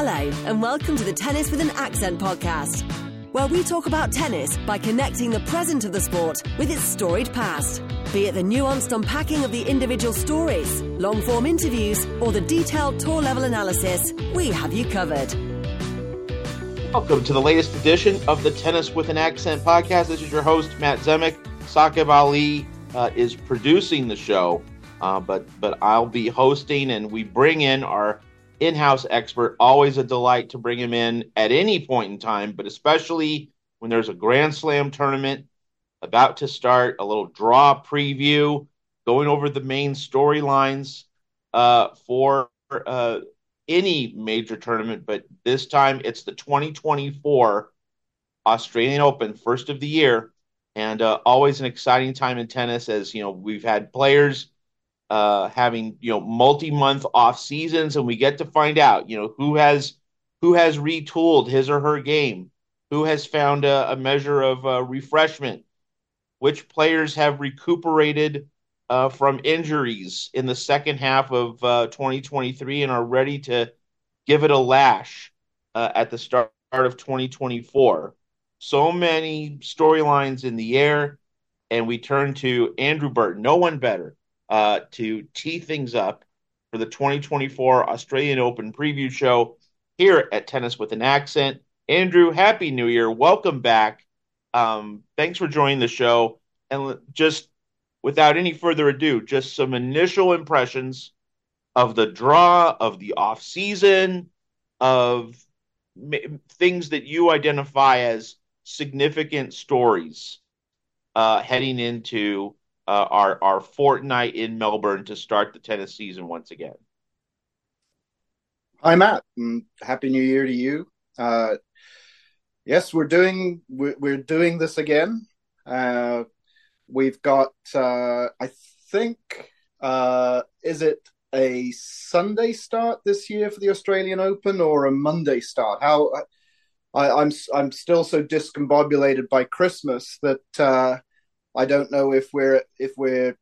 Hello, and welcome to the Tennis with an Accent podcast, where we talk about tennis by connecting the present of the sport with its storied past. Be it the nuanced unpacking of the individual stories, long form interviews, or the detailed tour level analysis, we have you covered. Welcome to the latest edition of the Tennis with an Accent podcast. This is your host, Matt Zemek. Saqib Ali uh, is producing the show, uh, but but I'll be hosting, and we bring in our in-house expert. Always a delight to bring him in at any point in time, but especially when there's a Grand Slam tournament about to start, a little draw preview, going over the main storylines uh, for uh, any major tournament, but this time it's the 2024 Australian Open, first of the year, and uh, always an exciting time in tennis. As you know, we've had players uh, having you know multi-month off seasons, and we get to find out you know who has who has retooled his or her game, who has found a, a measure of uh, refreshment, which players have recuperated uh, from injuries in the second half of uh, 2023 and are ready to give it a lash uh, at the start of 2024. So many storylines in the air, and we turn to Andrew Burton. No one better uh, to tee things up for the 2024 Australian Open preview show here at Tennis with an Accent. Andrew, Happy New Year. Welcome back. Um, thanks for joining the show. And just without any further ado, just some initial impressions of the draw, of the off season, of m- things that you identify as significant stories uh, heading into uh, our our fortnight in Melbourne to start the tennis season once again. Hi, Matt. Mm, Happy New Year to you. Uh, yes, we're doing we're, doing this again. Uh, We've got, uh, I think, uh, is it a Sunday start this year for the Australian Open or a Monday start? How I, I'm, I'm still so discombobulated by Christmas that uh, I don't know if we're if we're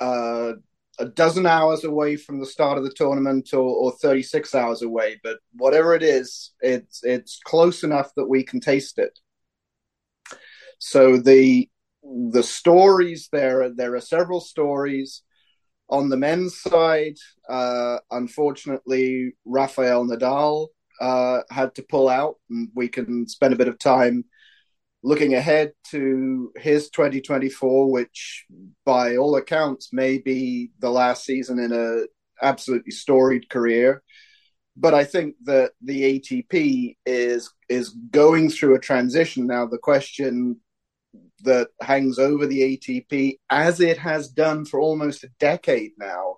uh, a dozen hours away from the start of the tournament or, or 36 hours away. But whatever it is, it's it's close enough that we can taste it. So the the stories there there are several stories on the men's side uh, unfortunately rafael nadal uh, had to pull out and we can spend a bit of time looking ahead to his 2024 which by all accounts may be the last season in a absolutely storied career but I think that the ATP is is going through a transition now. The question that hangs over the ATP, as it has done for almost a decade now,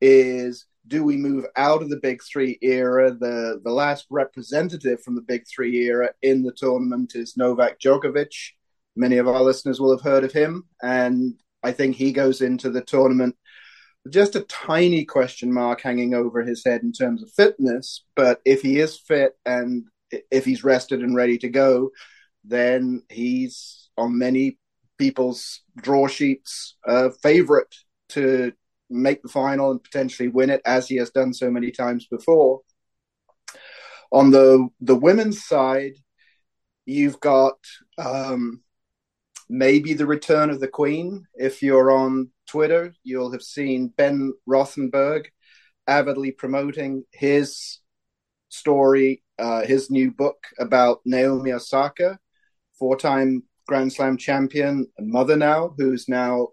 is do we move out of the big three era? The the last representative from the big three era in the tournament is Novak Djokovic. Many of our listeners will have heard of him, and I think he goes into the tournament just a tiny question mark hanging over his head in terms of fitness. But if he is fit and if he's rested and ready to go, then he's on many people's draw sheets uh, favorite to make the final and potentially win it, as he has done so many times before. On the the women's side, you've got um, maybe the return of the Queen. If you're on Twitter, you'll have seen Ben Rothenberg avidly promoting his story, uh, his new book about Naomi Osaka, four-time Grand Slam champion, mother now, who's now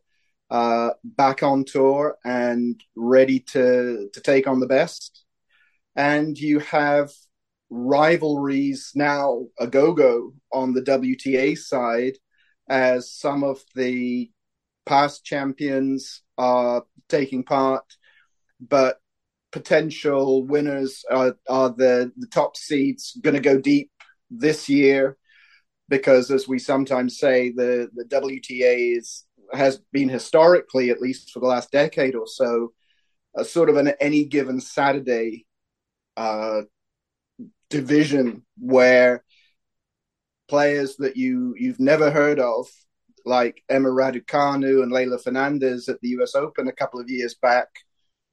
uh, back on tour and ready to to take on the best. And you have rivalries now a go go on the WTA side, as some of the past champions are taking part, but potential winners are, are the, the top seeds going to go deep this year because, as we sometimes say, the, the WTA is, has been historically, at least for the last decade or so, a sort of an any given Saturday uh, division where players that you you've never heard of, like Emma Raducanu and Leylah Fernandez at the U.S. Open a couple of years back,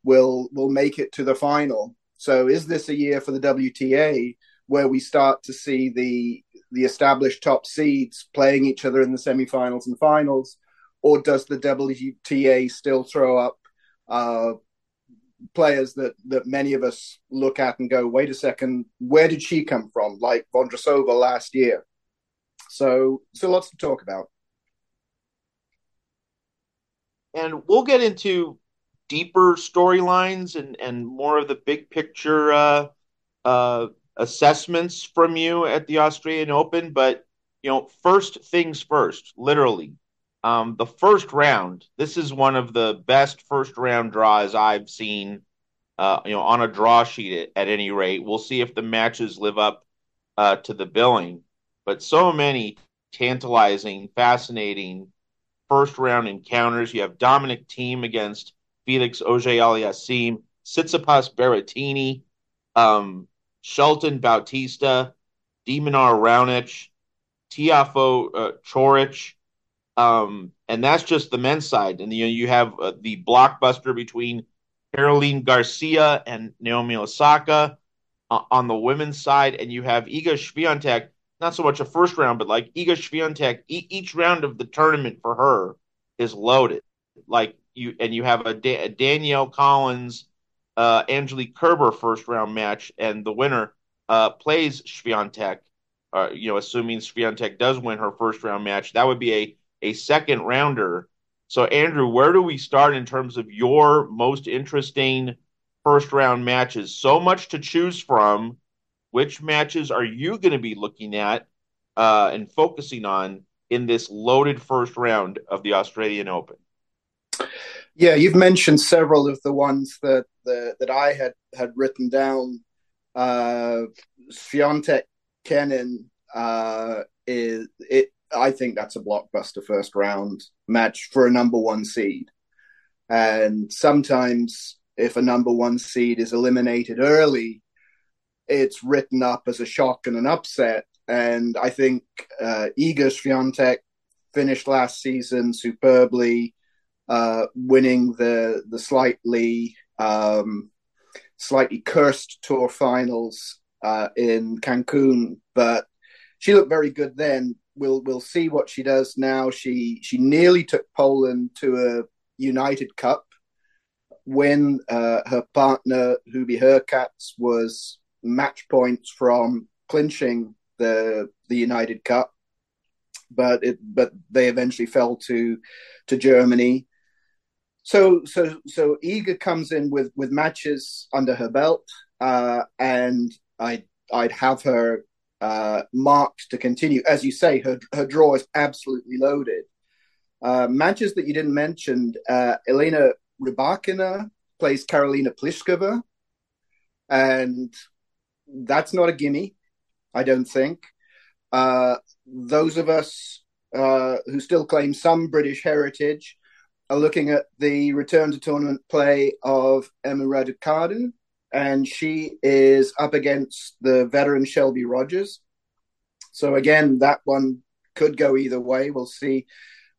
will will make it to the final. So is this a year for the WTA where we start to see the the established top seeds playing each other in the semifinals and finals, or does the WTA still throw up uh, players that that many of us look at and go, wait a second, where did she come from? Like Vondrousova last year. So so lots to talk about. And we'll get into deeper storylines and, and more of the big picture uh, uh, assessments from you at the Australian Open. But you know, first things first, literally. Um, the first round. This is one of the best first round draws I've seen. Uh, you know, on a draw sheet at, at, any rate. We'll see if the matches live up uh, to the billing. But so many tantalizing, fascinating first round encounters. You have Dominic Thiem against Felix Auger-Aliassime, Tsitsipas Berrettini, um, Shelton Bautista, de Minaur Raonic, Tiafoe uh, Coric, um, and that's just the men's side. And you know, you have uh, the blockbuster between Caroline Garcia and Naomi Osaka uh, on the women's side, and you have Iga Swiatek. Not so much a first round, but like Iga Swiatek, e- each round of the tournament for her is loaded. Like you, and you have a, da- Danielle Collins, uh, Angelique Kerber first round match, and the winner uh, plays Swiatek. Uh, you know, assuming Swiatek does win her first round match, that would be a a second rounder. So, Andrew, where do we start in terms of your most interesting first round matches? So much to choose from. Which matches are you going to be looking at uh, and focusing on in this loaded first round of the Australian Open? Yeah, you've mentioned several of the ones that the, that I had had written down. Uh, Swiatek Kenin uh, is it I think that's a blockbuster first round match for a number one seed. And sometimes, if a number one seed is eliminated early, it's written up as a shock and an upset. And I think uh, Iga Swiatek finished last season superbly, uh, winning the the slightly um, slightly cursed tour finals uh, in Cancun, but she looked very good then we'll we'll see what she does now. She she nearly took Poland to a United Cup when uh, her partner Hubie Hurkacz was match points from clinching the the United Cup, but it but they eventually fell to to Germany. So so so Iga comes in with with matches under her belt, uh, and I I'd have her uh, marked to continue. As you say, her, her draw is absolutely loaded. Uh, matches that you didn't mention uh, Elena Rybakina plays Karolina Pliskova, and that's not a gimme, I don't think. Uh, those of us uh, who still claim some British heritage are looking at the return to tournament play of Emma Raducanu, and she is up against the veteran Shelby Rogers. So again, that one could go either way. We'll see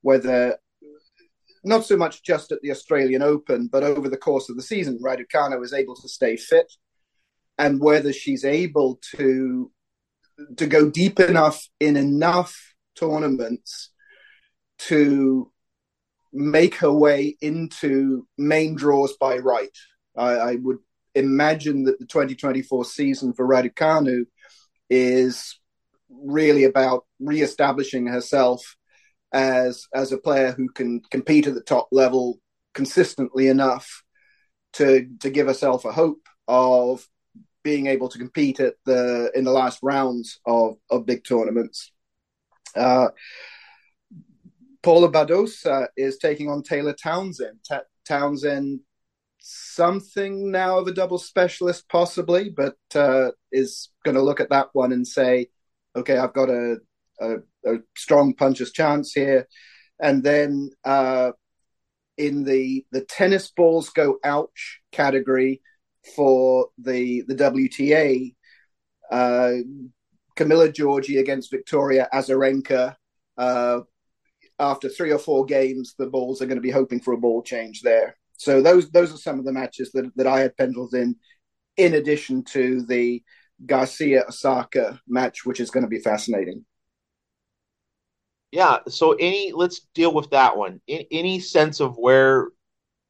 whether not so much just at the Australian Open, but over the course of the season, Raducanu is able to stay fit, and whether she's able to to go deep enough in enough tournaments to make her way into main draws by right. I, I would imagine that the 2024 season for Raducanu is really about re-establishing herself as as a player who can compete at the top level consistently enough to to give herself a hope of being able to compete at the in the last rounds of of big tournaments. Uh, Paula Badosa is taking on Taylor Townsend. T- Townsend something now of a double specialist, possibly, but uh, is going to look at that one and say, okay, I've got a, a, a strong puncher's chance here. And then uh, in the the tennis balls go ouch category for the the WTA, uh, Camila Giorgi against Victoria Azarenka. Uh, after three or four games, the balls are going to be hoping for a ball change there. So those those are some of the matches that, that I had penciled in in addition to the Garcia Osaka match, which is going to be fascinating. Yeah. So, any let's deal with that one. In, any sense of where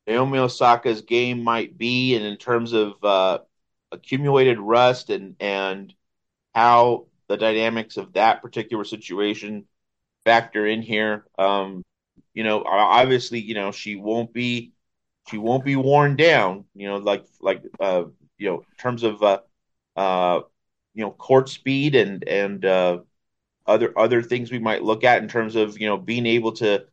Naomi Osaka's game might be, and in terms of uh, accumulated rust and and how the dynamics of that particular situation factor in here. Um, you know, obviously, you know, she won't be she won't be worn down. You know, like like uh, you know, in terms of uh, uh, you know, court speed and and uh, other other things we might look at in terms of you know being able to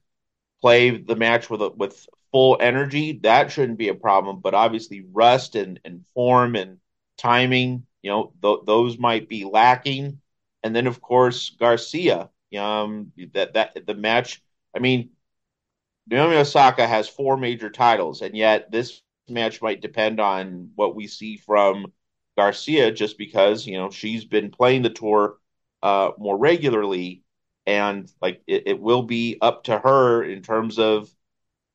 play the match with with full energy. That shouldn't be a problem. But obviously, rust and and form and timing, you know, th- those might be lacking. And then, of course, Garcia. Um, that that the match. I mean, Naomi Osaka has four major titles, and yet this match might depend on what we see from Garcia, just because you know she's been playing the tour uh, more regularly, and like it, it will be up to her in terms of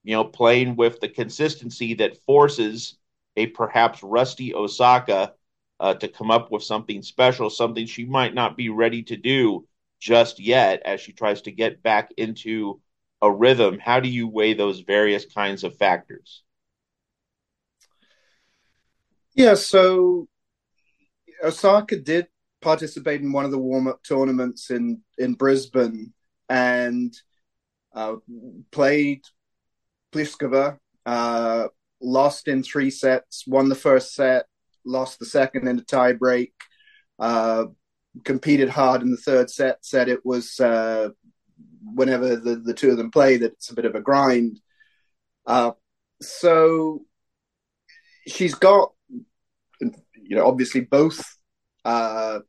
you know playing with the consistency that forces a perhaps rusty Osaka uh, to come up with something special, something she might not be ready to do just yet as she tries to get back into a rhythm, how do you weigh those various kinds of factors? Yeah, so Osaka did participate in one of the warm up tournaments in, in Brisbane and uh, played Pliskova, uh, lost in three sets, won the first set, lost the second in a tiebreak, uh, competed hard in the third set, said it was uh, whenever the, the two of them play that it's a bit of a grind. Uh, so she's got, you know, obviously both uh,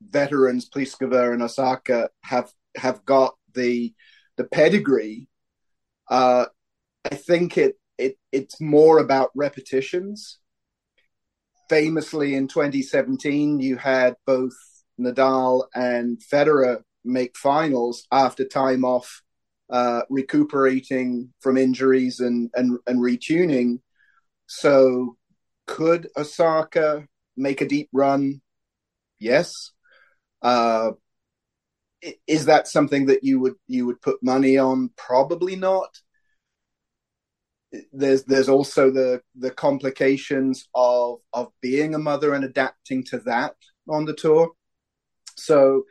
veterans, Pliskova and Osaka, have have got the the pedigree. Uh, I think it it it's more about repetitions. Famously, in 2017, you had both Nadal and Federer make finals after time off, uh, recuperating from injuries and, and, and retuning. So, could Osaka make a deep run? Yes. Uh, is that something that you would you would put money on? Probably not. There's there's also the the complications of of being a mother and adapting to that on the tour. So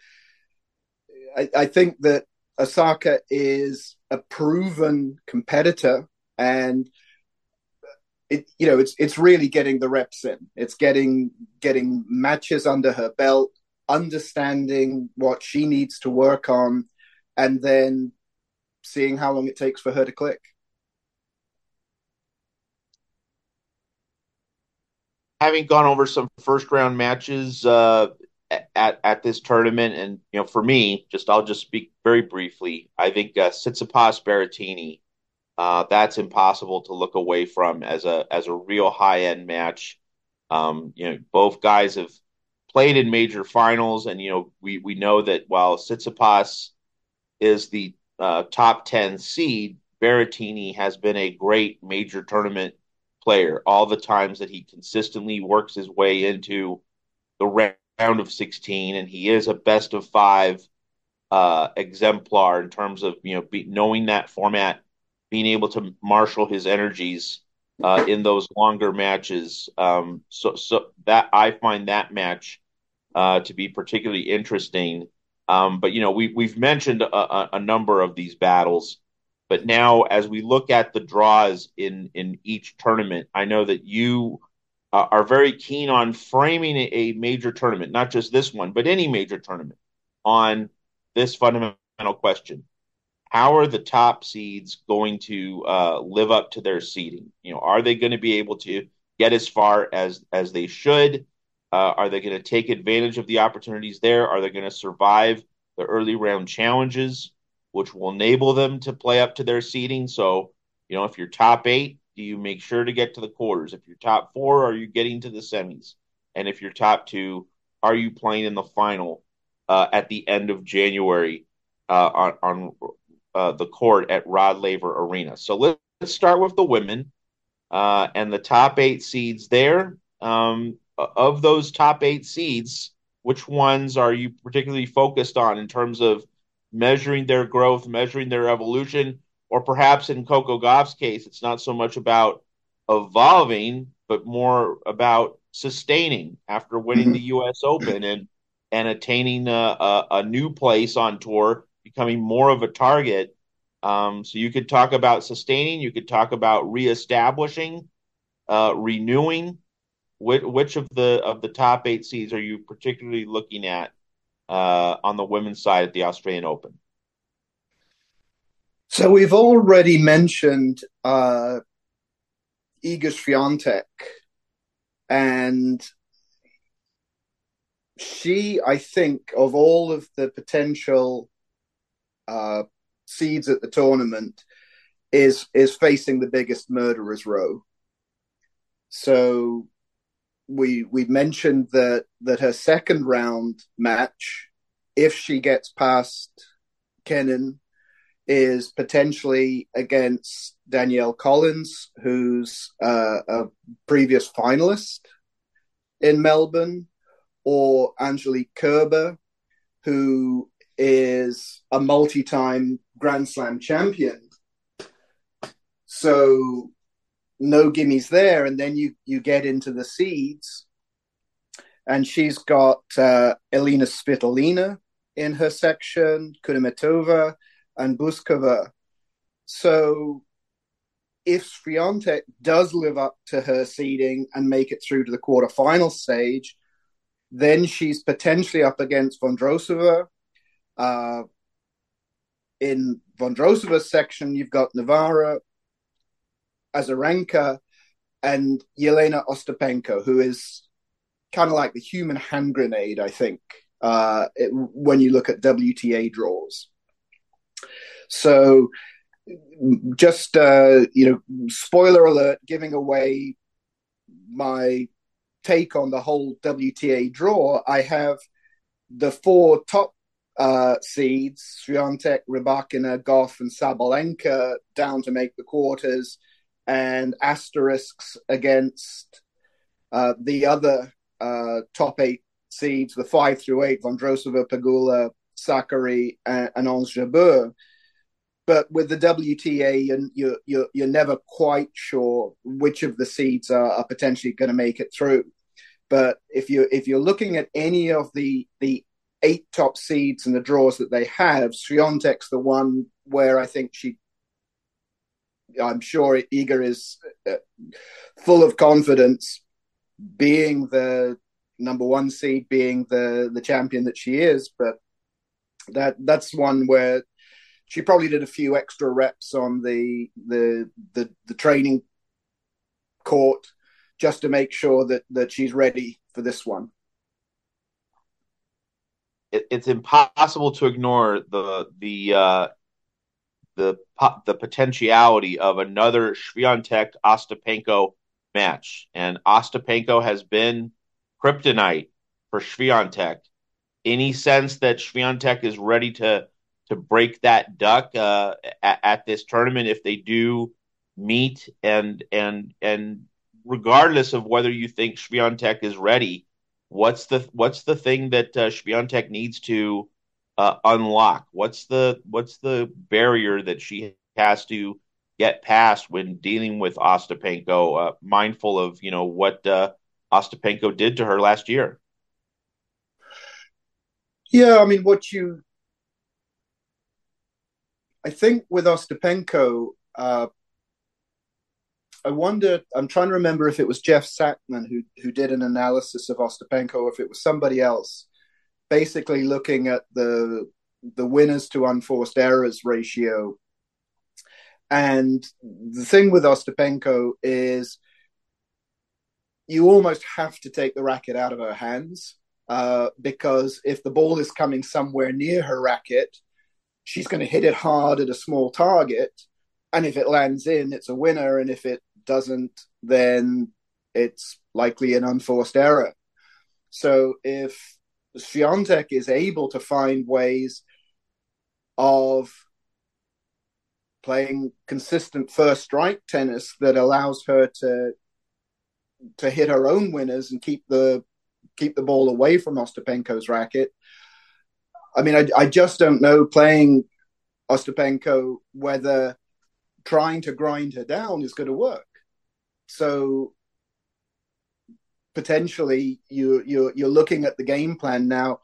I, I think that Osaka is a proven competitor and it, you know it's it's really getting the reps in. It's getting getting matches under her belt understanding what she needs to work on and then seeing how long it takes for her to click. Having gone over some first round matches uh, at at this tournament, and you know, for me, just I'll just speak very briefly. I think uh, Tsitsipas Berrettini, uh, that's impossible to look away from as a as a real high end match. Um, you know, both guys have played in major finals, and you know, we we know that while Tsitsipas is the uh, top ten seed, Berrettini has been a great major tournament player. All the times that he consistently works his way into the round of 16, and he is a best of five uh, exemplar in terms of you know be, knowing that format, being able to marshal his energies uh, in those longer matches. Um, so, so that I find that match uh, to be particularly interesting. Um, but you know, we we've mentioned a, a, number of these battles, but now as we look at the draws in in each tournament, I know that you uh, are very keen on framing a major tournament, not just this one, but any major tournament, on this fundamental question: How are the top seeds going to uh, live up to their seeding? You know, are they going to be able to get as far as as they should? Uh, are they going to take advantage of the opportunities there? Are they going to survive the early round challenges, which will enable them to play up to their seeding? So, you know, if you're top eight, do you make sure to get to the quarters? If you're top four, are you getting to the semis? And if you're top two, are you playing in the final uh, at the end of January uh, on, on uh, the court at Rod Laver Arena? So let's start with the women uh, and the top eight seeds there. um, of those top eight seeds, which ones are you particularly focused on in terms of measuring their growth, measuring their evolution, or perhaps in Coco Gauff's case, it's not so much about evolving, but more about sustaining after winning mm-hmm. the U.S. Open and and attaining a, a, a, new place on tour, becoming more of a target. Um, so you could talk about sustaining, you could talk about reestablishing, uh, renewing. Which, which of the of the top eight seeds are you particularly looking at uh, on the women's side at the Australian Open? So we've already mentioned uh, Iga Swiatek, and she, I think, of all of the potential uh, seeds at the tournament, is is facing the biggest murderers row. So we we mentioned that that her second round match, if she gets past Kenin, is potentially against Danielle Collins, who's uh, a previous finalist in Melbourne, or Angelique Kerber, who is a multi-time Grand Slam champion. So no gimmies there, and then you you get into the seeds, and she's got uh, Elina Svitolina in her section, Kudermetova, and Bouzkova. So if Swiatek does live up to her seeding and make it through to the quarterfinal stage, then she's potentially up against Vondrousova. Uh, in Vondrousova's section, you've got Navarro, Azarenka, and Jelena Ostapenko, who is kind of like the human hand grenade, I think, uh, it, when you look at WTA draws. So, just uh, you know, spoiler alert, giving away my take on the whole WTA draw. I have the four top uh, seeds: Swiatek, Rybakina, Gauff, and Sabalenka down to make the quarters and asterisks against uh, the other uh, top eight seeds, the five through eight, Vondrousova, Pegula, Sakkari, and, and Ons Jabeur. But with the WTA, you're, you're, you're never quite sure which of the seeds are, are potentially going to make it through. But if you if you're looking at any of the the eight top seeds and the draws that they have, Swiatek's the one where I think she I'm sure Iga is uh, full of confidence, being the number one seed, being the the champion that she is. But that that's one where she probably did a few extra reps on the the the, the training court just to make sure that that she's ready for this one. It, it's impossible to ignore the the uh, the the potentiality of another Swiatek Ostapenko match, and Ostapenko has been kryptonite for Swiatek. Any sense that Swiatek is ready to to break that duck uh, at, at, this tournament if they do meet and and and regardless of whether you think Swiatek is ready, what's the what's the thing that uh, Swiatek needs to uh, unlock? What's the what's the barrier that she has to get past when dealing with Ostapenko? Uh, mindful of you know what uh, Ostapenko did to her last year. Yeah, I mean, what you, I think with Ostapenko, uh, I wonder. I'm trying to remember if it was Jeff Sackmann who who did an analysis of Ostapenko, or if it was somebody else basically looking at the the winners to unforced errors ratio. And the thing with Ostapenko is you almost have to take the racket out of her hands uh, because if the ball is coming somewhere near her racket, she's going to hit it hard at a small target. And if it lands in, it's a winner. And if it doesn't, then it's likely an unforced error. So if Swiatek is able to find ways of playing consistent first strike tennis that allows her to to hit her own winners and keep the keep the ball away from Ostapenko's racket. I mean, I, I just don't know playing Ostapenko whether trying to grind her down is going to work. So potentially you you you're looking at the game plan now.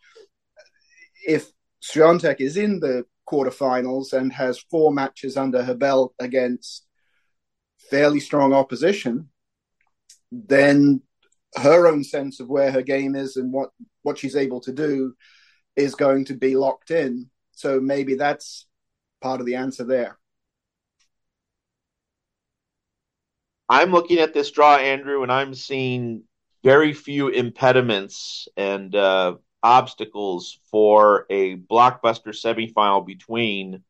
If Swiatek is in the quarterfinals and has four matches under her belt against fairly strong opposition, then her own sense of where her game is and what what she's able to do is going to be locked in. So maybe that's part of the answer there. I'm looking at this draw, Andrew, and I'm seeing very few impediments and uh, obstacles for a blockbuster semifinal between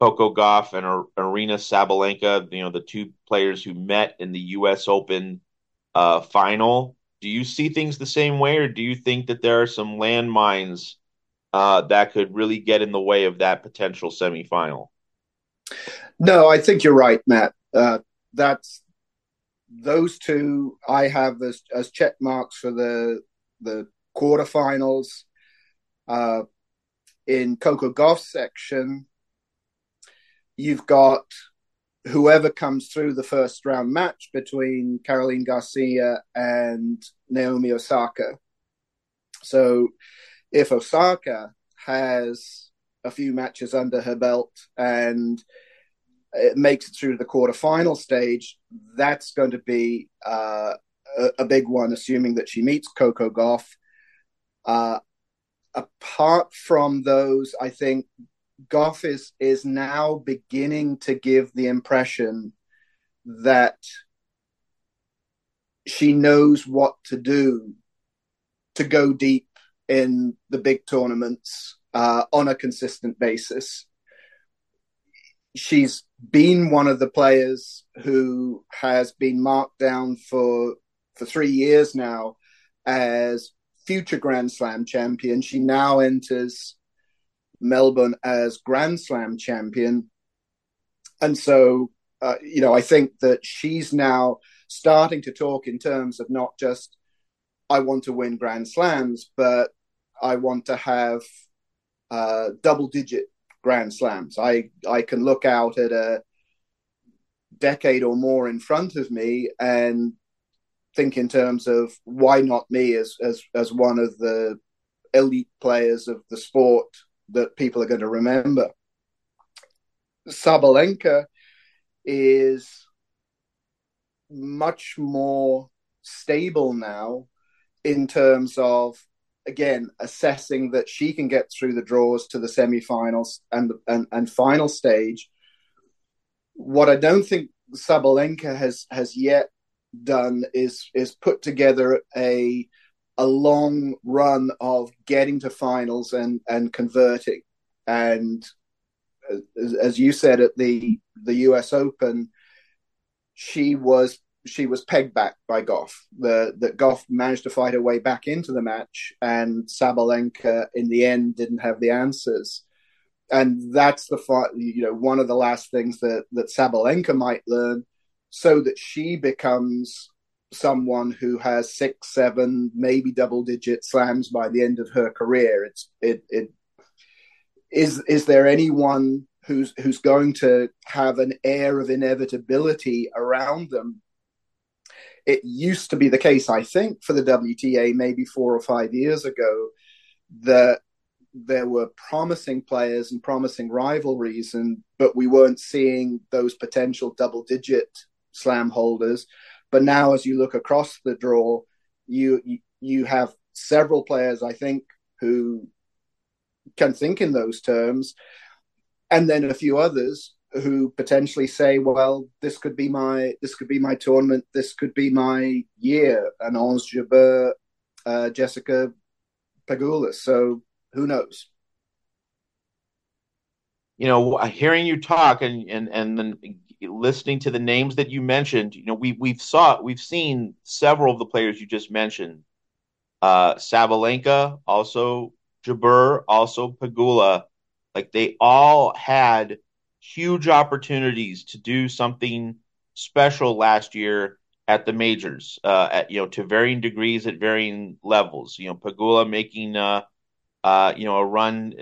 Coco Gauff and Aryna Sabalenka, you know, the two players who met in the U.S. Open uh, final. Do you see things the same way, or do you think that there are some landmines uh, that could really get in the way of that potential semifinal? No, I think you're right, Matt. Uh, that's those two I have as, as check marks for the the quarterfinals. Uh, in Coco Gauff section, you've got whoever comes through the first round match between Caroline Garcia and Naomi Osaka. So if Osaka has a few matches under her belt and it makes it through the quarterfinal stage, that's going to be uh, a, a, big one, assuming that she meets Coco Gauff. Uh, apart from those, I think Gauff is is now beginning to give the impression that she knows what to do to go deep in the big tournaments uh, on a consistent basis. She's been one of the players who has been marked down for for three years now as future Grand Slam champion. She now enters Melbourne as Grand Slam champion. And so, uh, you know, I think that she's now starting to talk in terms of not just, I want to win Grand Slams, but I want to have uh, double digit Grand Slams. I, I can look out at a decade or more in front of me and think in terms of why not me as as as one of the elite players of the sport that people are going to remember. Sabalenka is much more stable now in terms of again assessing that she can get through the draws to the semifinals and and, and final stage. What I don't think Sabalenka has has yet done is is put together a a long run of getting to finals and and converting. And as, you said at the the U.S. Open, she was she was pegged back by Gauff. The that Gauff managed to fight her way back into the match, and Sabalenka in the end didn't have the answers. And that's the you know one of the last things that that Sabalenka might learn, so that she becomes someone who has six, seven, maybe double digit slams by the end of her career. It's it it is is there anyone who's who's going to have an air of inevitability around them? It used to be the case, I think, for the WTA maybe four or five years ago, that there were promising players and promising rivalries, and but we weren't seeing those potential double digit slam holders. But now, as you look across the draw, you you have several players, I think, who can think in those terms, and then a few others who potentially say, "Well, this could be my this could be my tournament. This could be my year." And Ons Jabeur, uh, Jessica Pegula. So who knows? You know, hearing you talk and and and then listening to the names that you mentioned, you know, we we've saw we've seen several of the players you just mentioned. Uh Sabalenka, also Jabeur, also Pegula, like they all had huge opportunities to do something special last year at the majors, uh, at you know to varying degrees at varying levels. You know, Pegula making uh, uh, you know a run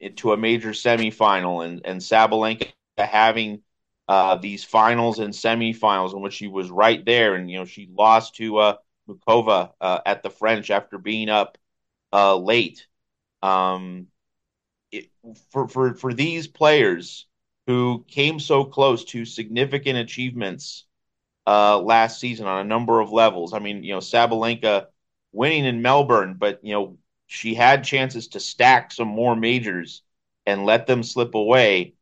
into a major semifinal, and and Sabalenka having uh, these finals and semifinals in which she was right there, and you know she lost to uh, Muchova uh, at the French after being up uh, late. Um, it, for for for these players who came so close to significant achievements uh, last season on a number of levels. I mean, you know, Sabalenka winning in Melbourne, but you know she had chances to stack some more majors and let them slip away.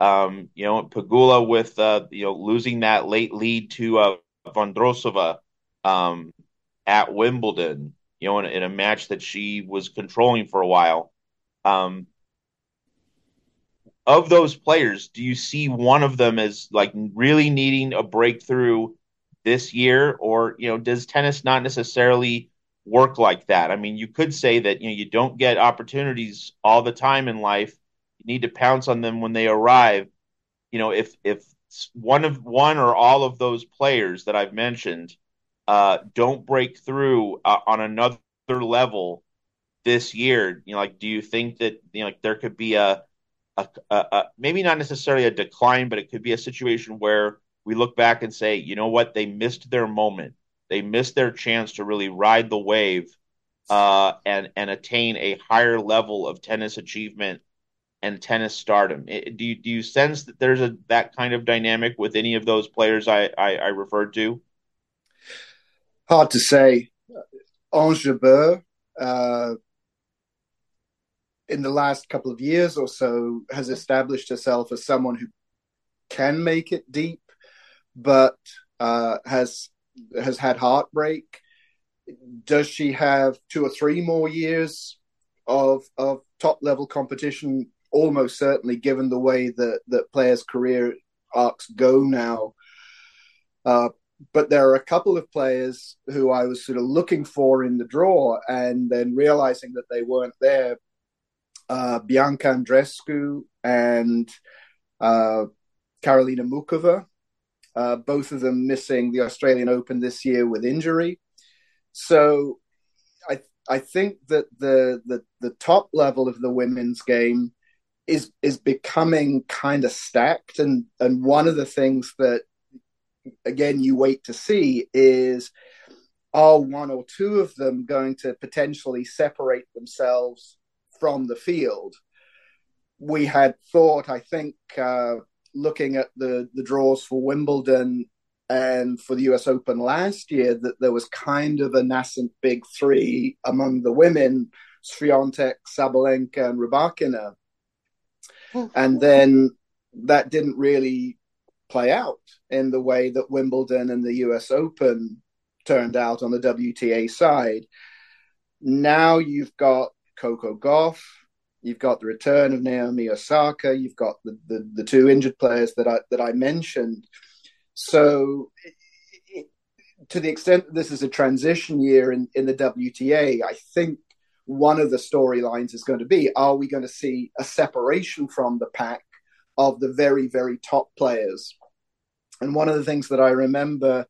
Um, you know, Pegula with uh, you know losing that late lead to uh, Vondrousova um, at Wimbledon. You know, in, in, a match that she was controlling for a while. Um, of those players, do you see one of them as like really needing a breakthrough this year, or you know, does tennis not necessarily work like that? I mean, you could say that you know you don't get opportunities all the time in life. You need to pounce on them when they arrive. You know, if if one of one or all of those players that I've mentioned uh, don't break through uh, on another level this year, you know, like do you think that you know like there could be a a, a, a, maybe not necessarily a decline, but it could be a situation where we look back and say, you know what, they missed their moment. They missed their chance to really ride the wave uh, and and attain a higher level of tennis achievement and tennis stardom. It, do you do you sense that there's a that kind of dynamic with any of those players I I, I referred to? Hard to say. Ons Jabeur, uh, in the last couple of years or so has established herself as someone who can make it deep, but uh, has has had heartbreak. Does she have two or three more years of of top level competition? Almost certainly, given the way that that players' career arcs go now. Uh, but there are a couple of players who I was sort of looking for in the draw, and then realizing that they weren't there uh, Bianca Andreescu and uh, Karolina Muchova, uh, both of them missing the Australian Open this year with injury. So I I think that the the, the top level of the women's game is is becoming kind of stacked, and and one of the things that again you wait to see is are one or two of them going to potentially separate themselves from the field. We had thought, I think, uh, looking at the, the draws for Wimbledon and for the US Open last year, that there was kind of a nascent big three among the women Swiatek, Sabalenka, and Rybakina. And then that didn't really play out in the way that Wimbledon and the US Open turned out on the WTA side. Now you've got Coco Gauff. You've got the return of Naomi Osaka. You've got the, the, the two injured players that I that I mentioned. So, to the extent that this is a transition year in, in the WTA, I think one of the storylines is going to be: Are we going to see a separation from the pack of the very very top players? And one of the things that I remember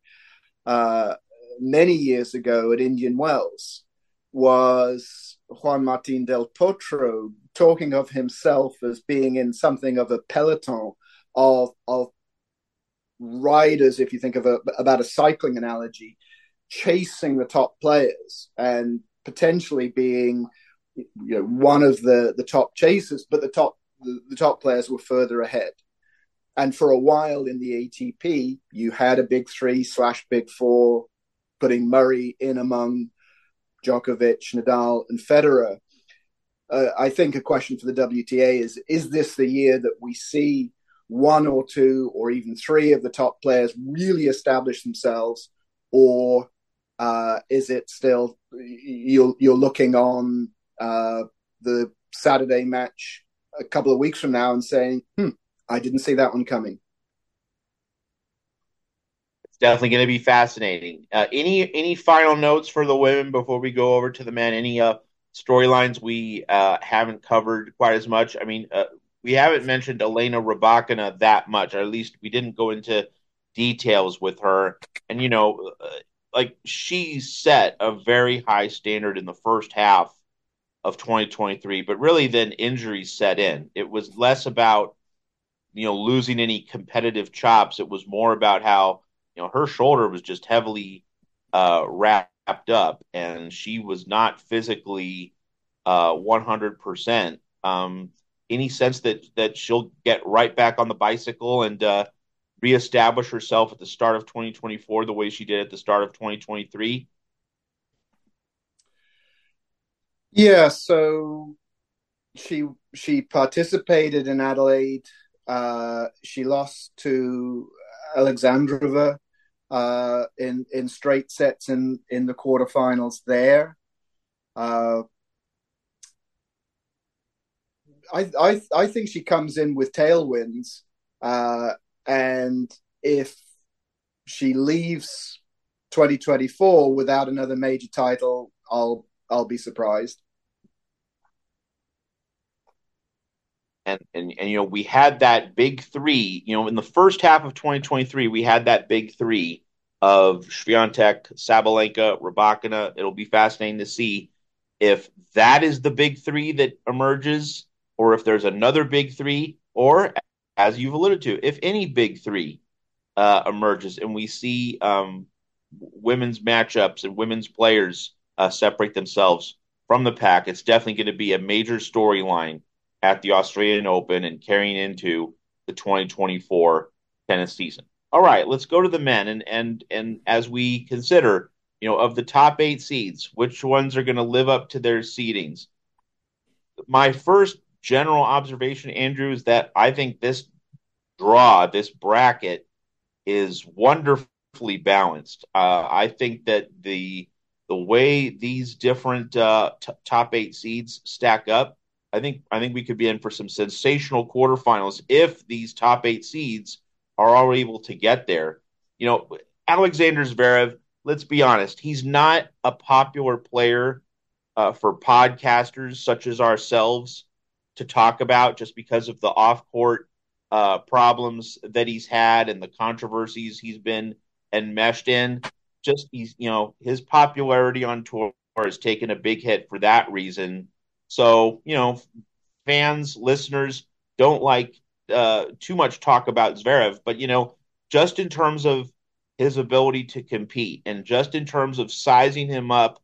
uh, many years ago at Indian Wells was Juan Martin del Potro talking of himself as being in something of a peloton of of riders, if you think of a, about a cycling analogy, chasing the top players and potentially being you know one of the the top chasers, but the top the, the top players were further ahead. And for a while in the ATP, you had a big three slash big four, putting Murray in among Djokovic, Nadal, and Federer. Uh, I think a question for the WTA is: Is this the year that we see one or two or even three of the top players really establish themselves, or uh, is it still you're you're looking on uh, the Saturday match a couple of weeks from now and saying, "Hmm, I didn't see that one coming." It's definitely going to be fascinating. Uh, any any final notes for the women before we go over to the men? Any uh, storylines we uh, haven't covered quite as much? I mean, uh, we haven't mentioned Elena Rybakina that much, or at least we didn't go into details with her. And, you know, like she set a very high standard in the first half of 2023, but really then injuries set in. It was less about, you know, losing any competitive chops. It was more about how, you know, her shoulder was just heavily uh, wrapped up and she was not physically uh, 100%. Um, any sense that, that she'll get right back on the bicycle and uh, reestablish herself at the start of 2024 the way she did at the start of 2023? Yeah, so she she participated in Adelaide. Uh, she lost to Alexandrova uh, in in straight sets in in the quarterfinals there. Uh, I, I I think she comes in with tailwinds, uh, and if she leaves 2024 without another major title, I'll I'll be surprised. And, and and you know we had that big three. You know, in the first half of 2023, we had that big three of Swiatek, Sabalenka, Rybakina. It'll be fascinating to see if that is the big three that emerges, or if there's another big three, or as you've alluded to, if any big three uh, emerges, and we see um, women's matchups and women's players uh, separate themselves from the pack, it's definitely going to be a major storyline at the Australian Open and carrying into the 2024 tennis season. All right, let's go to the men and and and as we consider, you know, of the top 8 seeds, which ones are going to live up to their seedings. My first general observation Andrew is that I think this draw, this bracket is wonderfully balanced. Uh, I think that the the way these different uh, t- top eight seeds stack up, I think I think we could be in for some sensational quarterfinals if these top eight seeds are all able to get there. You know, Alexander Zverev. Let's be honest, he's not a popular player uh, for podcasters such as ourselves to talk about, just because of the off-court uh, problems that he's had and the controversies he's been enmeshed in just he's you know his popularity on tour has taken a big hit for that reason. So you know, fans, listeners don't like uh, too much talk about Zverev, but you know, just in terms of his ability to compete and just in terms of sizing him up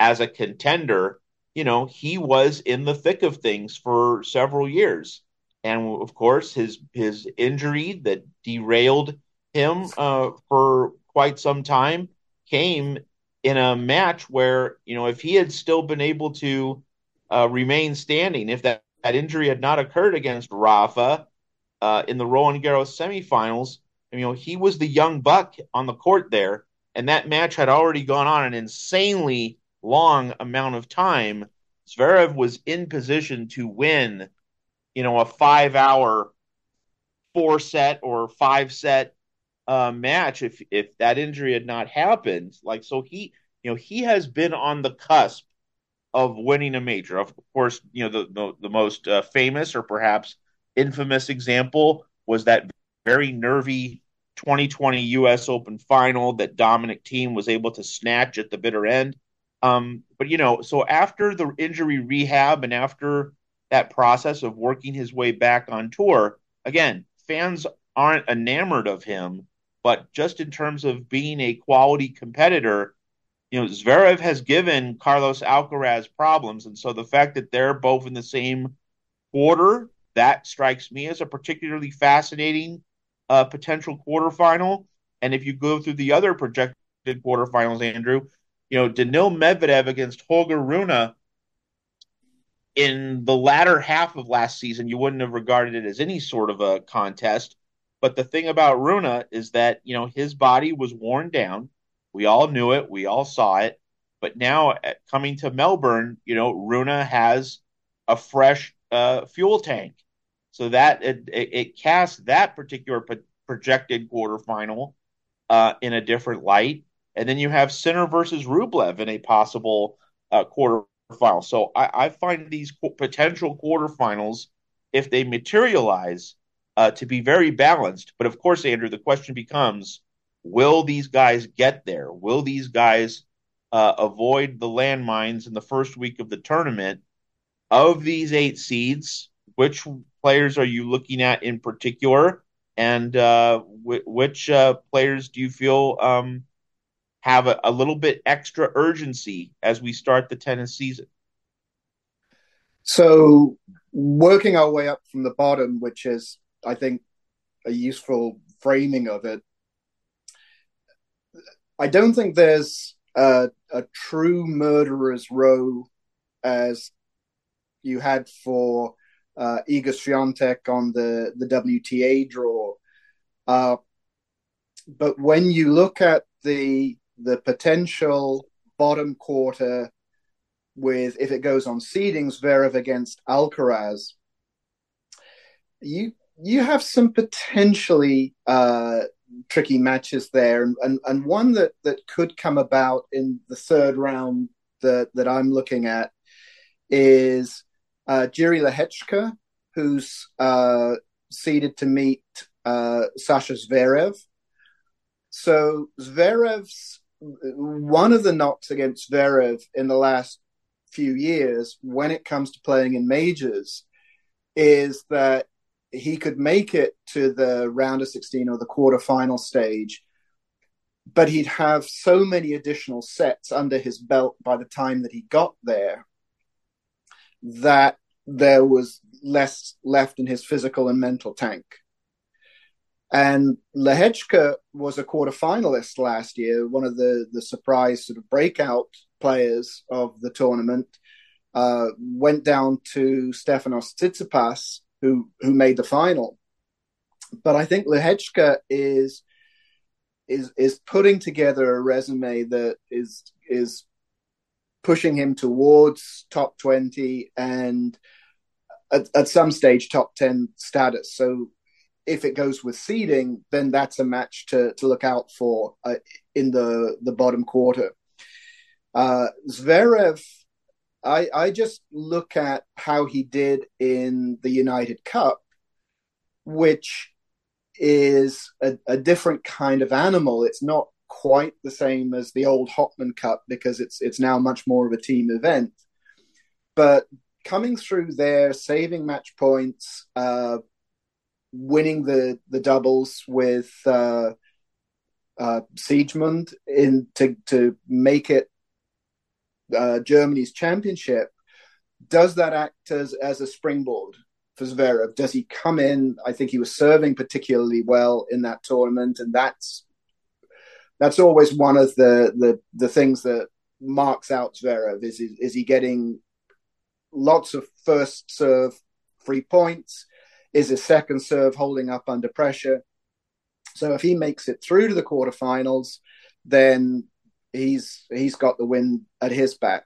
as a contender, you know, he was in the thick of things for several years. And of course, his his injury that derailed him uh, for quite some time came in a match where you know if he had still been able to uh, remain standing, if that, that injury had not occurred against Rafa uh, in the Roland Garros semifinals, you know he was the young buck on the court there, and that match had already gone on an insanely long amount of time. Zverev was in position to win, you know, a five-hour four set or five set uh, match if if that injury had not happened. Like so, he you know he has been on the cusp of winning a major. Of course, you know the the, the most uh, famous or perhaps infamous example was that very nervy 2020 U.S. Open final that Dominic Thiem was able to snatch at the bitter end. Um, but you know, so after the injury rehab and after that process of working his way back on tour, again, fans aren't enamored of him but just in terms of being a quality competitor, you know, Zverev has given Carlos Alcaraz problems. And so the fact that they're both in the same quarter, that strikes me as a particularly fascinating uh, potential quarterfinal. And if you go through the other projected quarterfinals, Andrew, you know, Daniil Medvedev against Holger Rune in the latter half of last season, you wouldn't have regarded it as any sort of a contest. But the thing about Rune is that, you know, his body was worn down. We all knew it. We all saw it. But now coming to Melbourne, you know, Rune has a fresh uh, fuel tank. So that it, it, it casts that particular pro- projected quarterfinal uh, in a different light. And then you have Sinner versus Rublev in a possible uh, quarterfinal. So I, I find these potential quarterfinals, if they materialize, uh, to be very balanced. But of course, Andrew, the question becomes: Will these guys get there? Will these guys uh, avoid the landmines in the first week of the tournament? Of these eight seeds, which players are you looking at in particular? And uh, which uh, players do you feel um, have a, a, little bit extra urgency as we start the tennis season? So, working our way up from the bottom, which is, I think, a useful framing of it, I don't think there's a, a true murderer's row as you had for uh, Iga Swiatek on the, the WTA draw. Uh, but when you look at the the potential bottom quarter with if it goes on seedings, Zverev against Alcaraz, you you have some potentially uh, tricky matches there, and, and, and one that, that could come about in the third round that that I'm looking at is uh, Jiri Lehecka, who's uh, seeded to meet uh, Sasha Zverev. So Zverev's one of the knocks against Zverev in the last few years, when it comes to playing in majors, is that he could make it to the round of 16 or the quarterfinal stage, but he'd have so many additional sets under his belt by the time that he got there that there was less left in his physical and mental tank. And Lehecka was a quarter finalist last year, one of the, the surprise sort of breakout players of the tournament. Uh, went down to Stefanos Tsitsipas, who who made the final. But I think Lehecka is is is putting together a resume that is is pushing him towards top 20 and at, at some stage top 10 status. So if it goes with seeding, then that's a match to, to look out for uh, in the, the bottom quarter. Uh, Zverev, I, I just look at how he did in the United Cup, which is a, a different kind of animal. It's not quite the same as the old Hopman Cup because it's it's now much more of a team event. But coming through there, saving match points, uh, winning the the doubles with uh, uh, Siegemund in to to make it uh, Germany's championship. Does that act as as a springboard for Zverev? Does he come in? I think he was serving particularly well in that tournament, and that's that's always one of the the the things that marks out Zverev is is, is he getting lots of first serve free points? Is his second serve holding up under pressure? So if he makes it through to the quarterfinals, then he's he's got the win at his back.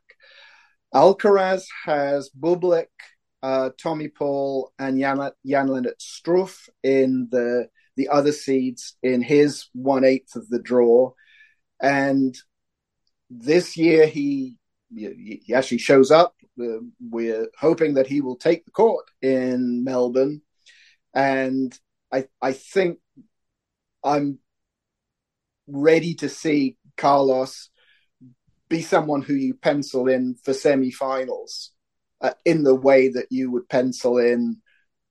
Alcaraz has Bublik, uh, Tommy Paul, and Jan, Jan-Lennard Struff in the the other seeds in his one eighth of the draw, and this year he he actually shows up. Uh, we're hoping that he will take the court in Melbourne, and I I think I'm ready to see Carlos be someone who you pencil in for semi-finals uh, in the way that you would pencil in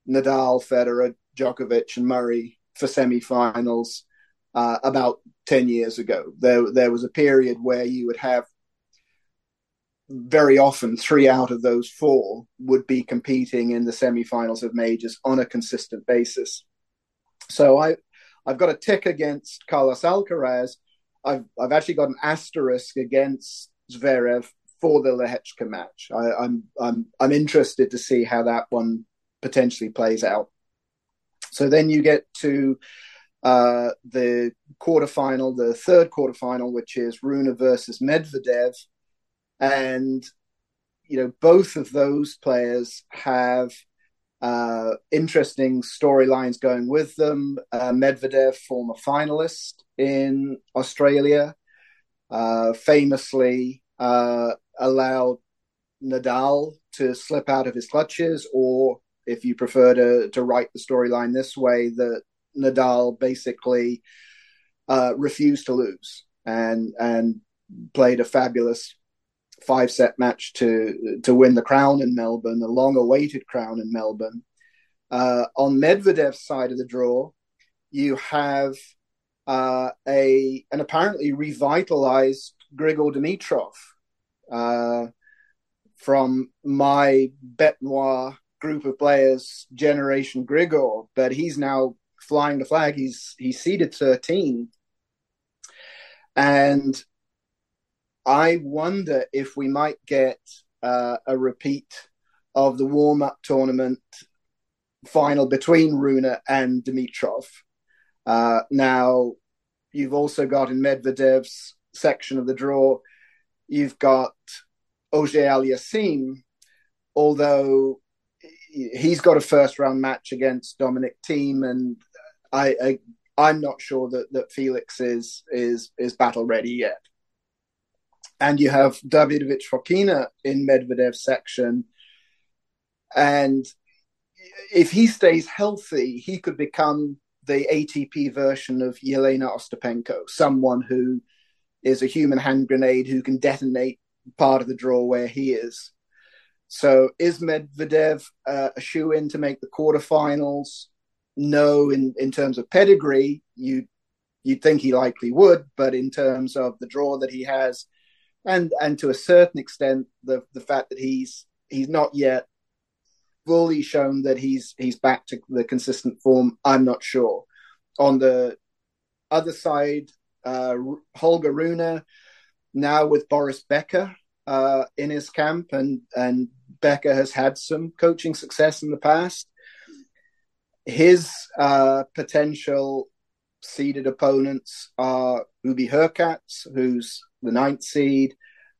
Nadal, Federer, Djokovic, and Murray for semi-finals uh, about ten years ago. There, there was a period where you would have very often three out of those four would be competing in the semi-finals of majors on a consistent basis. So I, I've got a tick against Carlos Alcaraz. I've I've actually got an asterisk against Zverev for the Lehecka match. I, I'm I'm I'm interested to see how that one potentially plays out. So then you get to uh, the quarterfinal, the third quarterfinal, which is Rune versus Medvedev, and you know both of those players have uh, interesting storylines going with them. Uh, Medvedev, former finalist in Australia, uh, famously uh, allowed Nadal to slip out of his clutches or if you prefer to to write the storyline this way, that Nadal basically uh, refused to lose and and played a fabulous five set match to to win the crown in Melbourne, the long awaited crown in Melbourne. Uh, on Medvedev's side of the draw, you have uh, a an apparently revitalized Grigor Dimitrov uh, from my Bet Noir group of players, Generation Grigor, but he's now flying the flag. He's he's seeded 13. And I wonder if we might get uh, a repeat of the warm up tournament final between Rune and Dimitrov. Uh, now, you've also got in Medvedev's section of the draw, you've got Auger Aliassime, although he's got a first round match against Dominic Thiem, and I, I I'm not sure that, that Felix is is is battle ready yet. And you have Davidovich Fokina in Medvedev's section, and if he stays healthy, he could become the ATP version of Jelena Ostapenko, someone who is a human hand grenade who can detonate part of the draw where he is. So is Medvedev uh, a shoo in to make the quarterfinals? No, in, in terms of pedigree, you you'd think he likely would, but in terms of the draw that he has, and and to a certain extent, the the fact that he's he's not yet fully shown that he's he's back to the consistent form. I'm not sure. On the other side, uh, Holger Rune now with Boris Becker uh, in his camp, and and Becker has had some coaching success in the past. His uh, potential seeded opponents are Hubi Hurkacz, who's the ninth seed,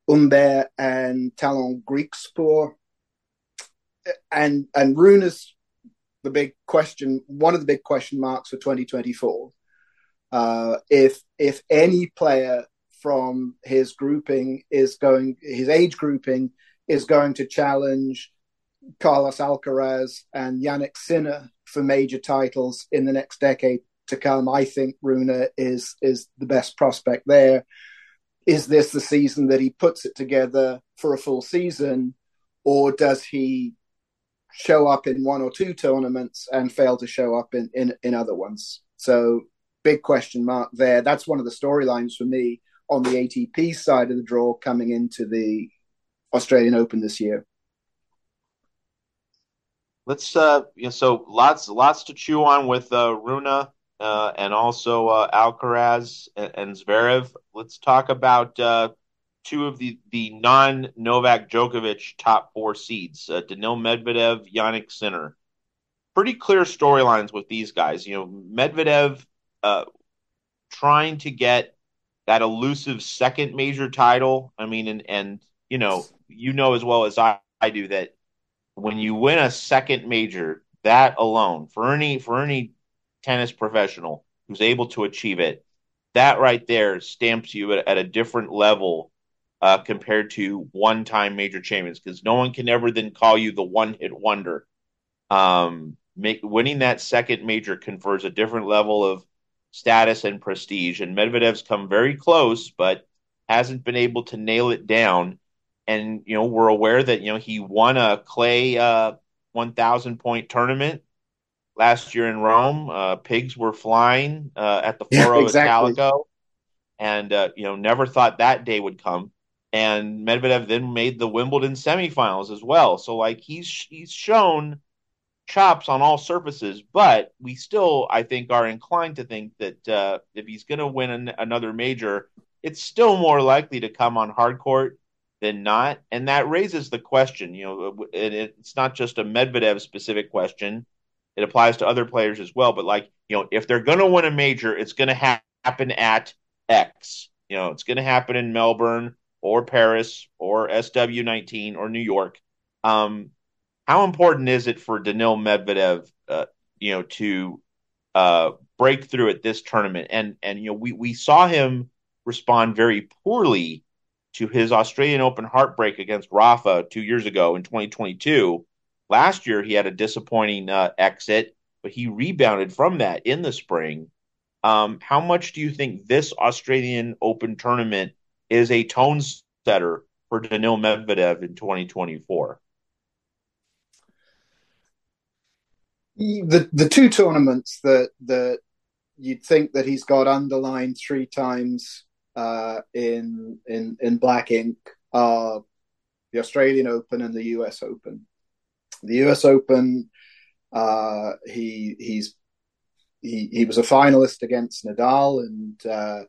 Humbert and Tallon Griekspoor and and Rune is the big question, one of the big question marks for 2024. Uh, if if any player from his grouping is going, his age grouping is going to challenge Carlos Alcaraz and Jannik Sinner for major titles in the next decade to come. I think Rune is is the best prospect there. Is this the season that he puts it together for a full season, or does he show up in one or two tournaments and fail to show up in, in, in other ones. So big question mark there. That's one of the storylines for me on the ATP side of the draw coming into the Australian Open this year. Let's uh, you know, so lots lots to chew on with uh, Rune uh, and also uh, Alcaraz and, and Zverev. Let's talk about uh, two of the, the non Novak Djokovic top four seeds, uh, Daniil Medvedev, Jannik Sinner. Pretty clear storylines with these guys. You know, Medvedev uh, trying to get that elusive second major title. I mean, and, and you know, you know as well as I, I do that when you win a second major, that alone for any for any tennis professional who's able to achieve it, that right there stamps you at, at a different level uh, compared to one time major champions because no one can ever then call you the one hit wonder. Um, make, winning that second major confers a different level of status and prestige. And Medvedev's come very close, but hasn't been able to nail it down. And, you know, we're aware that, you know, he won a clay uh, 1,000 point tournament last year in Rome. Uh, pigs were flying uh, at the Foro yeah, exactly. Italico. And, uh, you know, never thought that day would come and Medvedev then made the Wimbledon semifinals as well. So like he's he's shown chops on all surfaces, but we still I think are inclined to think that uh, if he's going to win an, another major, it's still more likely to come on hard court than not, and that raises the question. You know, it, it's not just a Medvedev specific question; it applies to other players as well. But like you know, if they're going to win a major, it's going to ha- happen at X. You know, it's going to happen in Melbourne or Paris or SW19 or New York. Um, how important is it for Daniil Medvedev, uh, you know, to uh, break through at this tournament? And and you know, we we saw him respond very poorly to his Australian Open heartbreak against Rafa two years ago in 2022. Last year he had a disappointing uh, exit, but he rebounded from that in the spring. Um, how much do you think this Australian Open tournament is a tone setter for Daniil Medvedev in 2024? The the two tournaments that that you'd think that he's got underlined three times uh, in in in black ink are the Australian Open and the U.S. Open. The U.S. Open, uh, he he's he he was a finalist against Nadal and uh,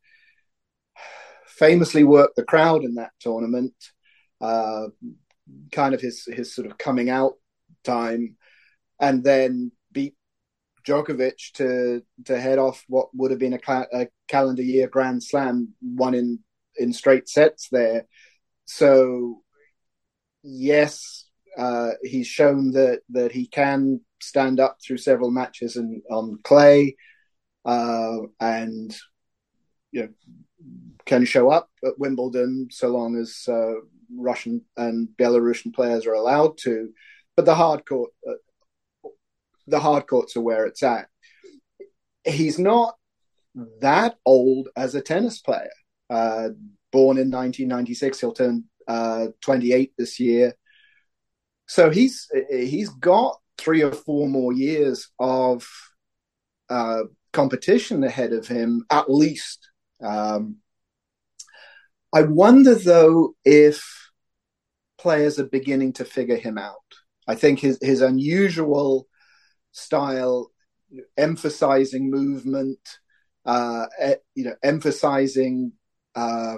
famously worked the crowd in that tournament. Uh, kind of his his sort of coming out time, and then beat Djokovic to to head off what would have been a, a calendar year Grand Slam, one in in straight sets there. So yes, uh, he's shown that that he can stand up through several matches and on clay, uh, and you know can show up at Wimbledon so long as uh, Russian and Belarusian players are allowed to. But the hard court, uh, the hard courts are where it's at. He's not that old as a tennis player. Uh, born in 1996, he'll turn uh, 28 this year. So he's he's got three or four more years of uh, competition ahead of him, at least. Um, I wonder though if players are beginning to figure him out. I think his his unusual style, emphasizing movement, uh, you know, emphasizing uh,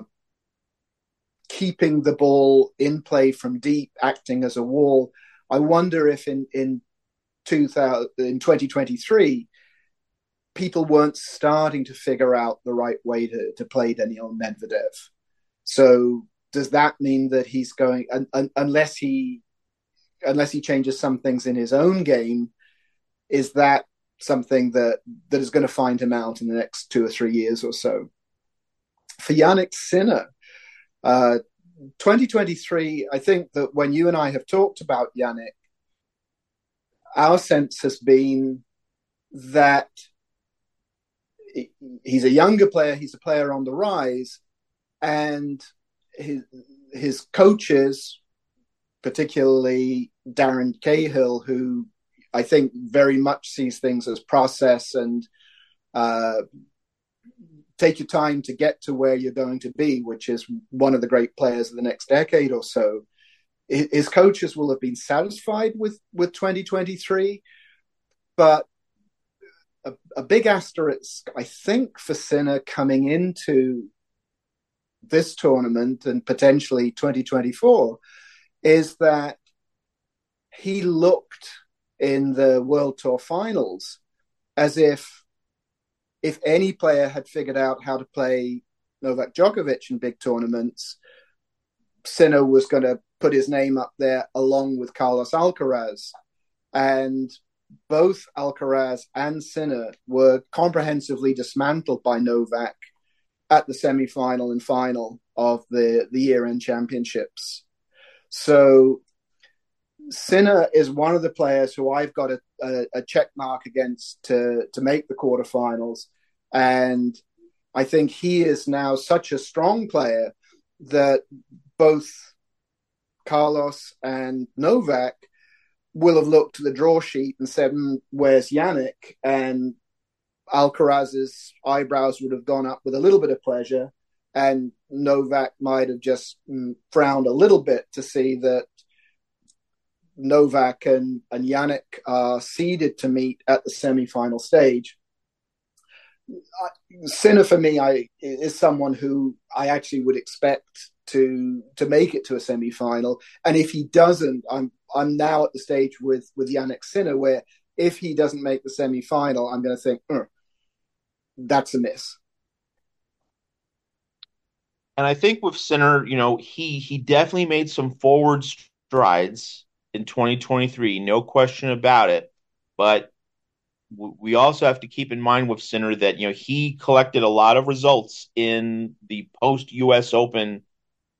keeping the ball in play from deep, acting as a wall. I wonder if in in 2000 in 2023 people weren't starting to figure out the right way to, to play Daniil Medvedev. So does that mean that he's going un, un, unless he unless he changes some things in his own game? Is that something that that is going to find him out in the next two or three years or so? For Jannik Sinner, uh, 2023, I think that when you and I have talked about Jannik, our sense has been that he's a younger player, he's a player on the rise, and his his coaches, particularly Darren Cahill, who I think very much sees things as process and uh, take your time to get to where you're going to be, which is one of the great players of the next decade or so. His coaches will have been satisfied with with 2023, but a, a big asterisk, I think, for Sinner coming into this tournament and potentially 2024 is that he looked in the World Tour finals as if if any player had figured out how to play Novak Djokovic in big tournaments, Sinner was going to put his name up there along with Carlos Alcaraz. And both Alcaraz and Sinner were comprehensively dismantled by Novak at the semi-final and final of the, the year-end championships. So Sinner is one of the players who I've got a, a, a, check mark against to to make the quarterfinals, and I think he is now such a strong player that both Carlos and Novak will have looked at the draw sheet and said, mm, "Where's Jannik?" and Alcaraz's eyebrows would have gone up with a little bit of pleasure, and Novak might have just mm, frowned a little bit to see that Novak and, and Jannik are seeded to meet at the semi-final stage. Sinner for me, I is someone who I actually would expect to to make it to a semi-final, and if he doesn't, I'm I'm now at the stage with with Jannik Sinner where if he doesn't make the semi-final, I'm going to think hmm, that's a miss. And I think with Sinner, you know, he he definitely made some forward strides in 2023, no question about it. But we also have to keep in mind with Sinner that you know he collected a lot of results in the post U.S. Open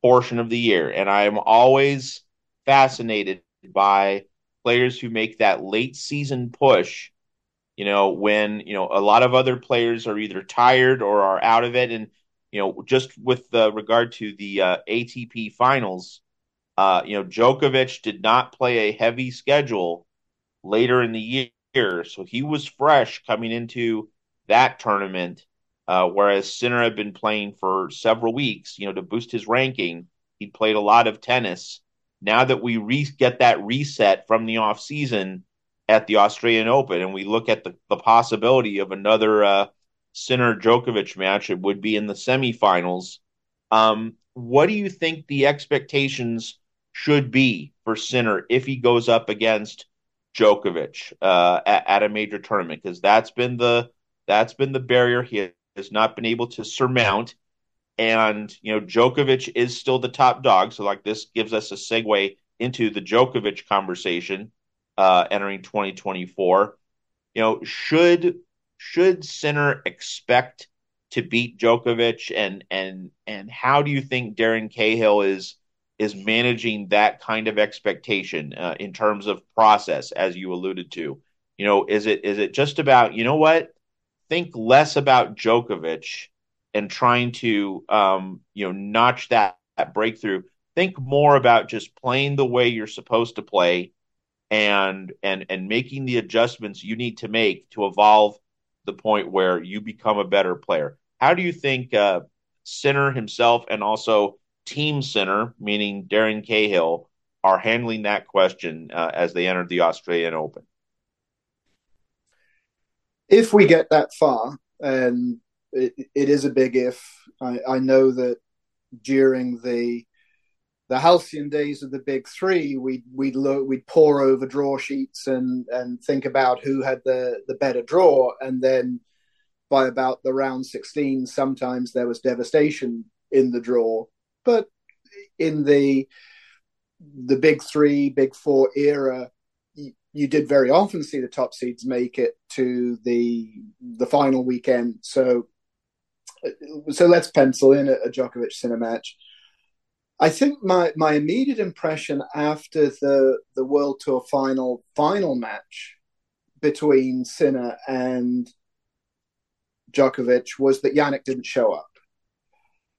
portion of the year, and I am always fascinated by players who make that late season push, you know, when, you know, a lot of other players are either tired or are out of it. And, you know, just with regard to the uh, ATP finals, uh, you know, Djokovic did not play a heavy schedule later in the year. So he was fresh coming into that tournament. Uh, whereas Sinner had been playing for several weeks, you know, to boost his ranking. He played a lot of tennis. Now that we re- get that reset from the off season at the Australian Open, and we look at the, the possibility of another uh, Sinner Djokovic match, it would be in the semifinals. Um, what do you think the expectations should be for Sinner if he goes up against Djokovic uh, at, at, a major tournament? Because that's been the that's been the barrier he has not been able to surmount. And, you know, Djokovic is still the top dog. So, like, this gives us a segue into the Djokovic conversation uh, entering 2024. You know, should should Sinner expect to beat Djokovic, and and and how do you think Darren Cahill is is managing that kind of expectation uh, in terms of process, as you alluded to? You know, is it is it just about you know what think less about Djokovic and trying to um, you know notch that, that breakthrough. Think more about just playing the way you're supposed to play and and and making the adjustments you need to make to evolve the point where you become a better player. How do you think uh, Sinner himself and also Team Sinner, meaning Darren Cahill, are handling that question uh, as they enter the Australian Open? if we get that far, and it, it is a big if, I, I know that during the the halcyon days of the big three, we'd we'd look, we'd pour over draw sheets and and think about who had the the better draw, and then by about the round sixteen, sometimes there was devastation in the draw. But in the the big three, big four era, you did very often see the top seeds make it to the the final weekend. So uh, so let's pencil in a, a Djokovic Sinner match. I think my my immediate impression after the the World Tour final final match between Sinner and Djokovic was that Jannik didn't show up.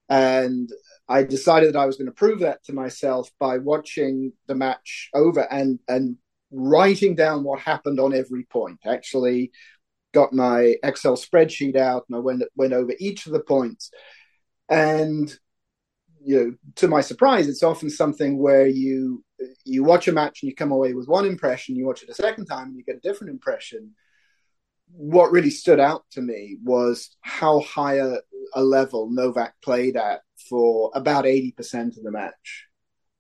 And I decided that I was going to prove that to myself by watching the match over and and writing down what happened on every point. Actually, got my Excel spreadsheet out and I went went over each of the points. And you know, to my surprise, it's often something where you you watch a match and you come away with one impression. You watch it a second time and you get a different impression. What really stood out to me was how high a, a level Novak played at for about eighty percent of the match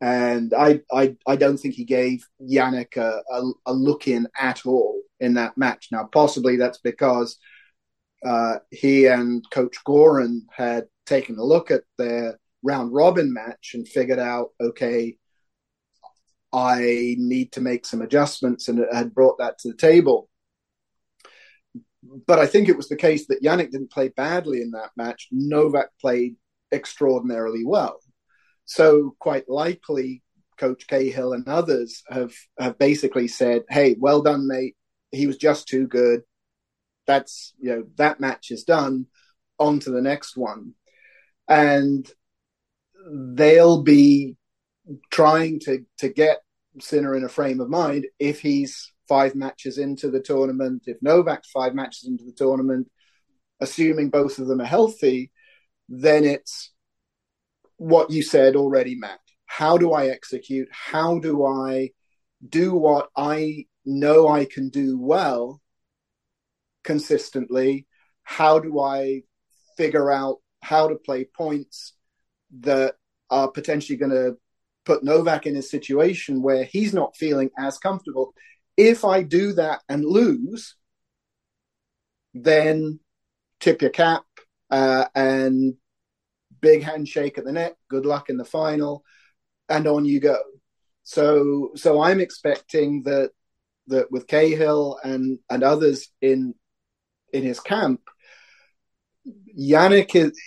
and I, I, I don't think he gave Jannik a, a, a, look in at all in that match. Now, possibly that's because uh, he and Coach Goran had taken a look at their round robin match and figured out, okay, I need to make some adjustments, and had brought that to the table. But I think it was the case that Jannik didn't play badly in that match. Novak played extraordinarily well. So quite likely, Coach Cahill and others have have basically said, "Hey, well done, mate. He was just too good. That's you know that match is done. On to the next one." And they'll be trying to to get Sinner in a frame of mind if he's five matches into the tournament, if Novak's five matches into the tournament, assuming both of them are healthy, then it's what you said already, Matt. How do I execute? How do I do what I know I can do well consistently? How do I figure out how to play points that are potentially going to put Novak in a situation where he's not feeling as comfortable? If I do that and lose, then tip your cap uh, and big handshake at the net, good luck in the final, and on you go. So so I'm expecting that that with Cahill and and others in in his camp, Jannik is,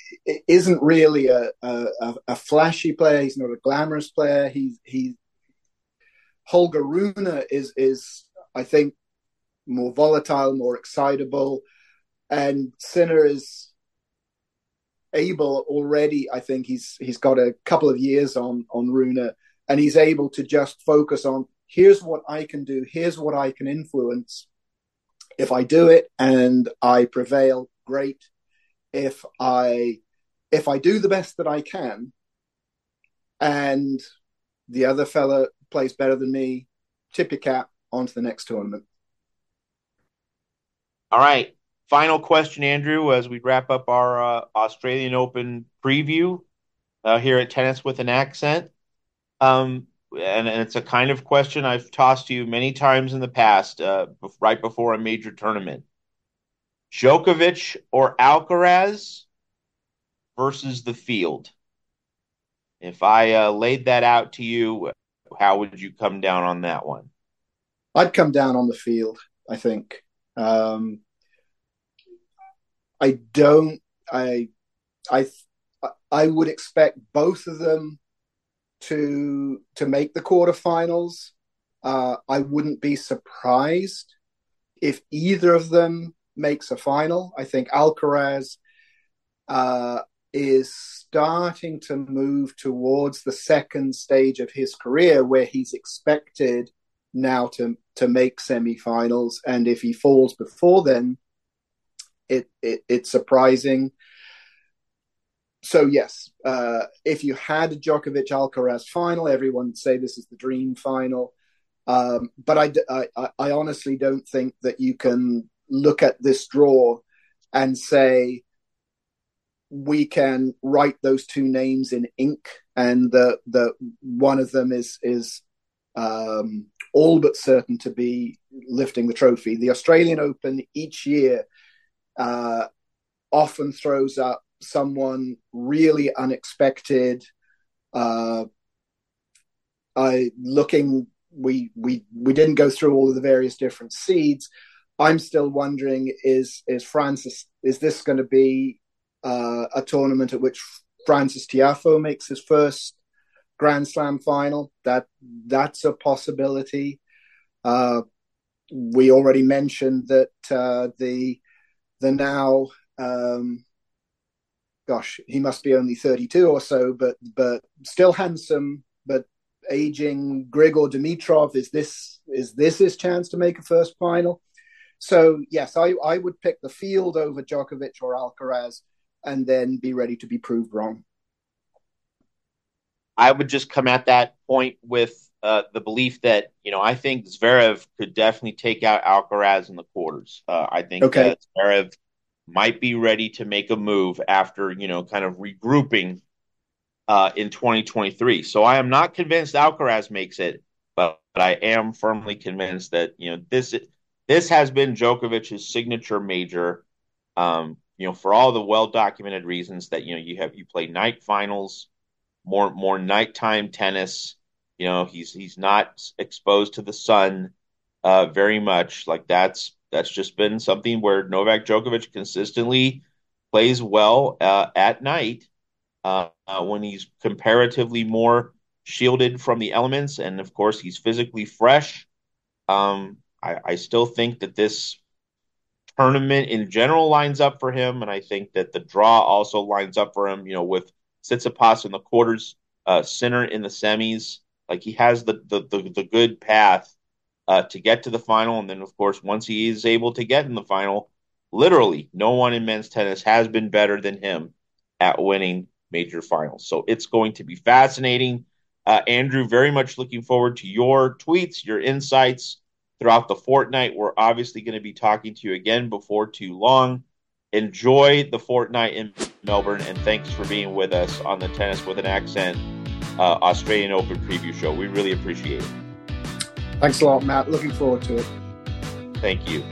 isn't really a, a, a flashy player. He's not a glamorous player. He's he Holger Rune is is I think more volatile, more excitable, and Sinner is able already. I think he's he's got a couple of years on on Rune, and he's able to just focus on here's what I can do, here's what I can influence. If I do it and I prevail, great. If I if I do the best that I can, and the other fella plays better than me, tip your cap on to the next tournament. All right. Final question, Andrew, as we wrap up our uh, Australian Open preview uh, here at Tennis with an Accent. Um, and, and, it's a kind of question I've tossed to you many times in the past, uh, right before a major tournament. Djokovic or Alcaraz versus the field? If I uh, laid that out to you, how would you come down on that one? I'd come down on the field. I think. Um, I don't. I. I. I would expect both of them to to make the quarterfinals. Uh, I wouldn't be surprised if either of them makes a final. I think Alcaraz uh, is starting to move towards the second stage of his career where he's expected now to to make semifinals and if he falls before then it, it it's surprising so yes uh, if you had a Djokovic Alcaraz final everyone would say this is the dream final um, but I, I, I honestly don't think that you can look at this draw and say we can write those two names in ink, and the the one of them is is um, all but certain to be lifting the trophy. The Australian Open each year uh, often throws up someone really unexpected. Uh, I looking we we we didn't go through all of the various different seeds. I'm still wondering is is Frances is this going to be uh, a tournament at which Francis Tiafoe makes his first Grand Slam final. That that's a possibility. Uh, we already mentioned that uh, the the now um, gosh he must be only 32 or so but but still handsome but aging Grigor Dimitrov is this is this his chance to make a first final so yes I I would pick the field over Djokovic or Alcaraz and then be ready to be proved wrong. I would just come at that point with uh, the belief that you know I think Zverev could definitely take out Alcaraz in the quarters. Uh, I think okay. that Zverev might be ready to make a move after you know kind of regrouping uh, in 2023. So I am not convinced Alcaraz makes it, but, but I am firmly convinced that you know this this has been Djokovic's signature major. Um, you know, for all the well documented reasons that you know you have you play night finals, more more nighttime tennis. You know, he's he's not exposed to the sun uh, very much. Like that's that's just been something where Novak Djokovic consistently plays well uh, at night uh, uh when he's comparatively more shielded from the elements, and of course he's physically fresh. Um, I, I still think that this tournament in general lines up for him, and I think that the draw also lines up for him. You know, with Tsitsipas in the quarters, uh, Sinner in the semis, like he has the the the, the good path uh, to get to the final, and then of course once he is able to get in the final, literally no one in men's tennis has been better than him at winning major finals. So it's going to be fascinating. Uh, Andrew, very much looking forward to your tweets, your insights throughout the fortnight. We're obviously going to be talking to you again before too long. Enjoy the fortnight in Melbourne, and thanks for being with us on the Tennis with an Accent uh, Australian Open preview show. We really appreciate it. Thanks a lot, Matt. Looking forward to it. Thank you.